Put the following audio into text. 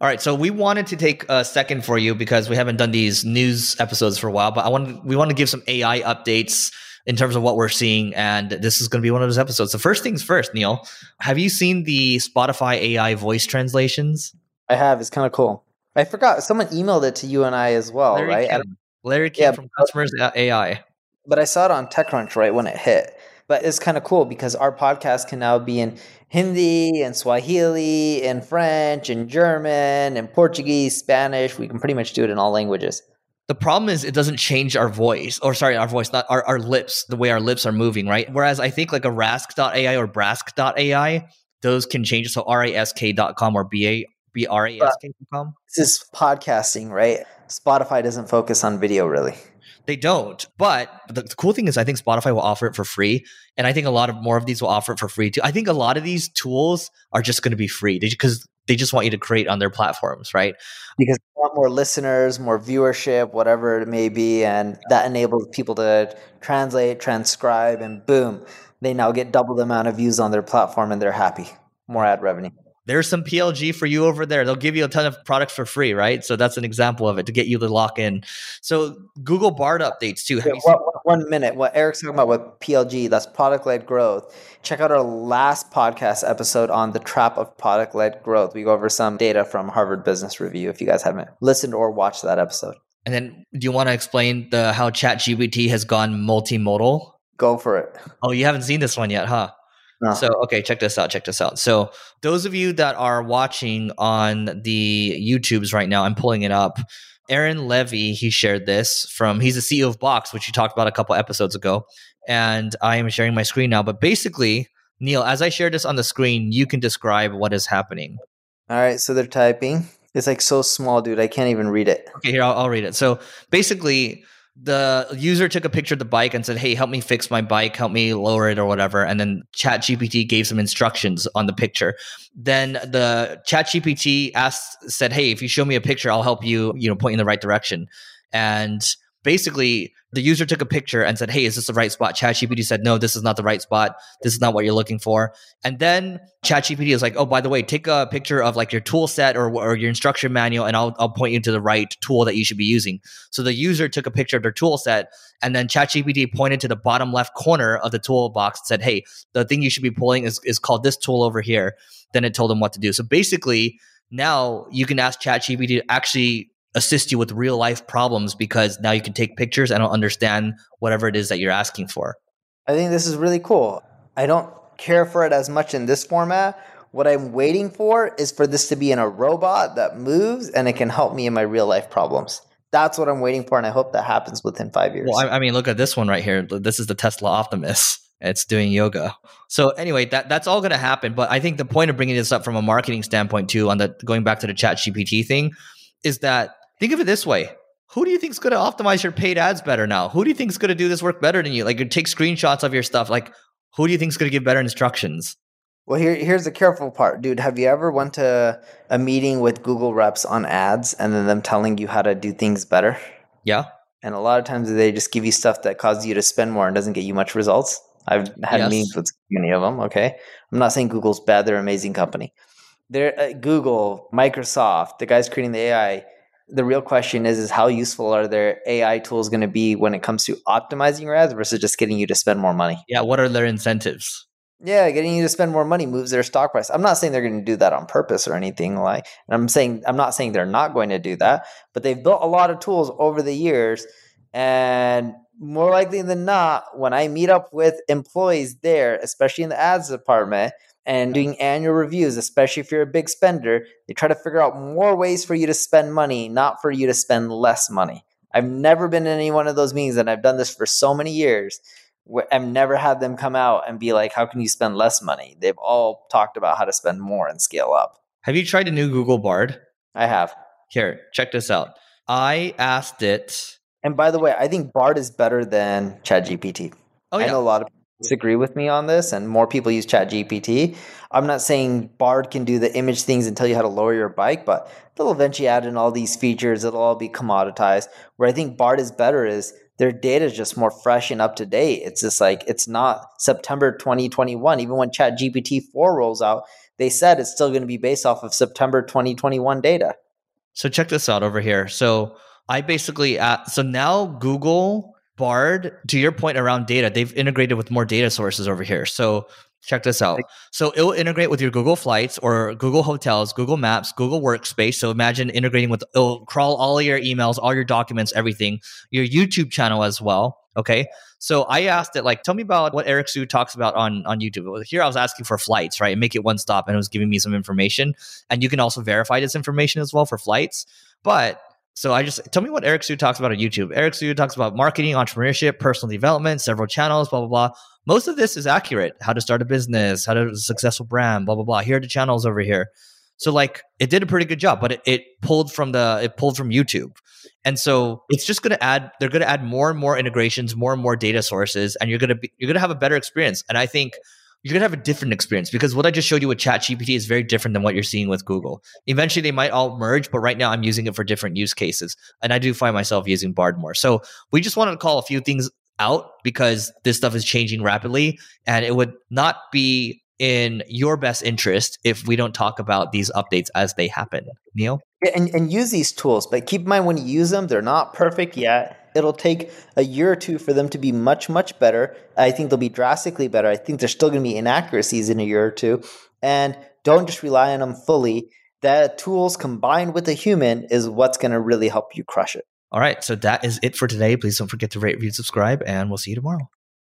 All right, so we wanted to take a second for you because we haven't done these news episodes for a while, but I wanted we want to give some AI updates in terms of what we're seeing, and this is going to be one of those episodes. So first things first, Neil, have you seen the Spotify AI voice translations? I have. It's kind of cool. I forgot someone emailed it to you and I as well, Larry right? Kim. Larry Kim Yeah, from Customers AI. but I saw it on TechCrunch right when it hit. But it's kind of cool because our podcast can now be in Hindi and Swahili and French and German and Portuguese, Spanish. We can pretty much do it in all languages. The problem is it doesn't change our voice, or sorry, our voice, not our, our lips, the way our lips are moving, right? Whereas I think like a rask.ai or brask.ai, those can change. So rask.com or B-A, B-R-A-S-K.com. This is podcasting, right? Spotify doesn't focus on video really. They don't. But the, the cool thing is I think Spotify will offer it for free. And I think a lot of more of these will offer it for free too. I think a lot of these tools are just going to be free because they just want you to create on their platforms, right? because they want more listeners, more viewership, whatever it may be, and that enables people to translate, transcribe, and boom, they now get double the amount of views on their platform and they're happy. More ad revenue. There's some PLG for you over there. They'll give you a ton of products for free, right? So that's an example of it to get you to lock in. So Google Bard updates too. Have Yeah, you seen- one- one minute. What Eric's talking about with PLG, that's product led growth. Check out our last podcast episode on the trap of product led growth. We go over some data from Harvard Business Review if you guys haven't listened or watched that episode. And then, do you want to explain the how ChatGPT has gone multimodal? Go for it. Oh, you haven't seen this one yet, huh? No. So, okay, check this out. Check this out. So, those of you that are watching on the YouTubes right now, I'm pulling it up. Aaron Levie, he shared this from, he's the CEO of Box, which you talked about a couple episodes ago. And I am sharing my screen now. But basically, Neil, as I share this on the screen, you can describe what is happening. All right, so they're typing. It's like so small, dude. I can't even read it. Okay, here I'll, I'll read it. So basically, the user took a picture of the bike and said, "Hey, help me fix my bike, help me lower it or whatever." And then ChatGPT gave some instructions on the picture. Then the ChatGPT asked, said, "Hey, if you show me a picture, I'll help you, you know, point in the right direction." And basically, the user took a picture and said, "Hey, is this the right spot?" ChatGPT said, "No, this is not the right spot. This is not what you're looking for." And then ChatGPT is like, "Oh, by the way, take a picture of like your tool set or, or your instruction manual, and I'll I'll point you to the right tool that you should be using." So the user took a picture of their tool set, and then ChatGPT pointed to the bottom left corner of the toolbox and said, "Hey, the thing you should be pulling is is called this tool over here." Then it told them what to do. So basically, now you can ask ChatGPT to actually assist you with real life problems because now you can take pictures and it'll understand whatever it is that you're asking for. I think this is really cool. I don't care for it as much in this format. What I'm waiting for is for this to be in a robot that moves and it can help me in my real life problems. That's what I'm waiting for, and I hope that happens within five years. Well, I, I mean, look at this one right here. This is the Tesla Optimus. It's doing yoga. So anyway, that that's all going to happen. But I think the point of bringing this up from a marketing standpoint too, on the going back to the Chat GPT thing, is that think of it this way: Who do you think is going to optimize your paid ads better now? Who do you think is going to do this work better than you? Like, you take screenshots of your stuff. Like, who do you think is going to give better instructions? Well, here, here's the careful part, dude. Have you ever went to a meeting with Google reps on ads and then them telling you how to do things better? Yeah. And a lot of times they just give you stuff that causes you to spend more and doesn't get you much results. I've had Yes. meetings with many of them. Okay, I'm not saying Google's bad; they're an amazing company. They're uh, Google, Microsoft, the guys creating the AI. The real question is: is how useful are their AI tools going to be when it comes to optimizing your ads versus just getting you to spend more money? Yeah. What are their incentives? Yeah, getting you to spend more money moves their stock price. I'm not saying they're going to do that on purpose or anything like. And I'm saying I'm not saying they're not going to do that, but they've built a lot of tools over the years, and more likely than not, when I meet up with employees there, especially in the ads department, and doing annual reviews, especially if you're a big spender, they try to figure out more ways for you to spend money, not for you to spend less money. I've never been in any one of those meetings, and I've done this for so many years. I've never had them come out and be like, "How can you spend less money?" They've all talked about how to spend more and scale up. Have you tried a new Google Bard? I have. Here, check this out. I asked it. And by the way, I think Bard is better than ChatGPT. Oh yeah. I know a lot of people disagree with me on this, and more people use ChatGPT. I'm not saying Bard can do the image things and tell you how to lower your bike, but they'll eventually add in all these features. It'll all be commoditized. Where I think Bard is better is their data is just more fresh and up to date. It's just like it's not September 2021. Even when ChatGPT 4 rolls out, they said it's still going to be based off of September 2021 data. So check this out over here. So I basically uh, so now Google Bard, to your point around data, they've integrated with more data sources over here. So check this out. So it will integrate with your Google Flights or Google Hotels, Google Maps, Google Workspace. So imagine integrating with it'll crawl all your emails, all your documents, everything, your YouTube channel as well. Okay. So I asked it like, tell me about what Eric Siu talks about on on YouTube. Here I was asking for flights, right? Make it one stop, and it was giving me some information. And you can also verify this information as well for flights. But so I just tell me what Eric Siu talks about on YouTube. Eric Siu talks about marketing, entrepreneurship, personal development, several channels, blah blah blah. Most of this is accurate. How to start a business, how to successful brand, blah blah blah. Here are the channels over here. So like it did a pretty good job, but it, it pulled from the it pulled from YouTube. And so it's just going to add they're going to add more and more integrations, more and more data sources and you're going to be you're going to have a better experience. And I think you're going to have a different experience because what I just showed you with ChatGPT is very different than what you're seeing with Google. Eventually they might all merge, but right now I'm using it for different use cases. And I do find myself using Bard more. So we just wanted to call a few things out because this stuff is changing rapidly and it would not be in your best interest if we don't talk about these updates as they happen. Neil? Yeah, and, and use these tools, but keep in mind when you use them, they're not perfect yet. It'll take a year or two for them to be much, much better. I think they'll be drastically better. I think there's still going to be inaccuracies in a year or two. And don't just rely on them fully. That tools combined with a human is what's going to really help you crush it. All right. So that is it for today. Please don't forget to rate, review, subscribe, and we'll see you tomorrow.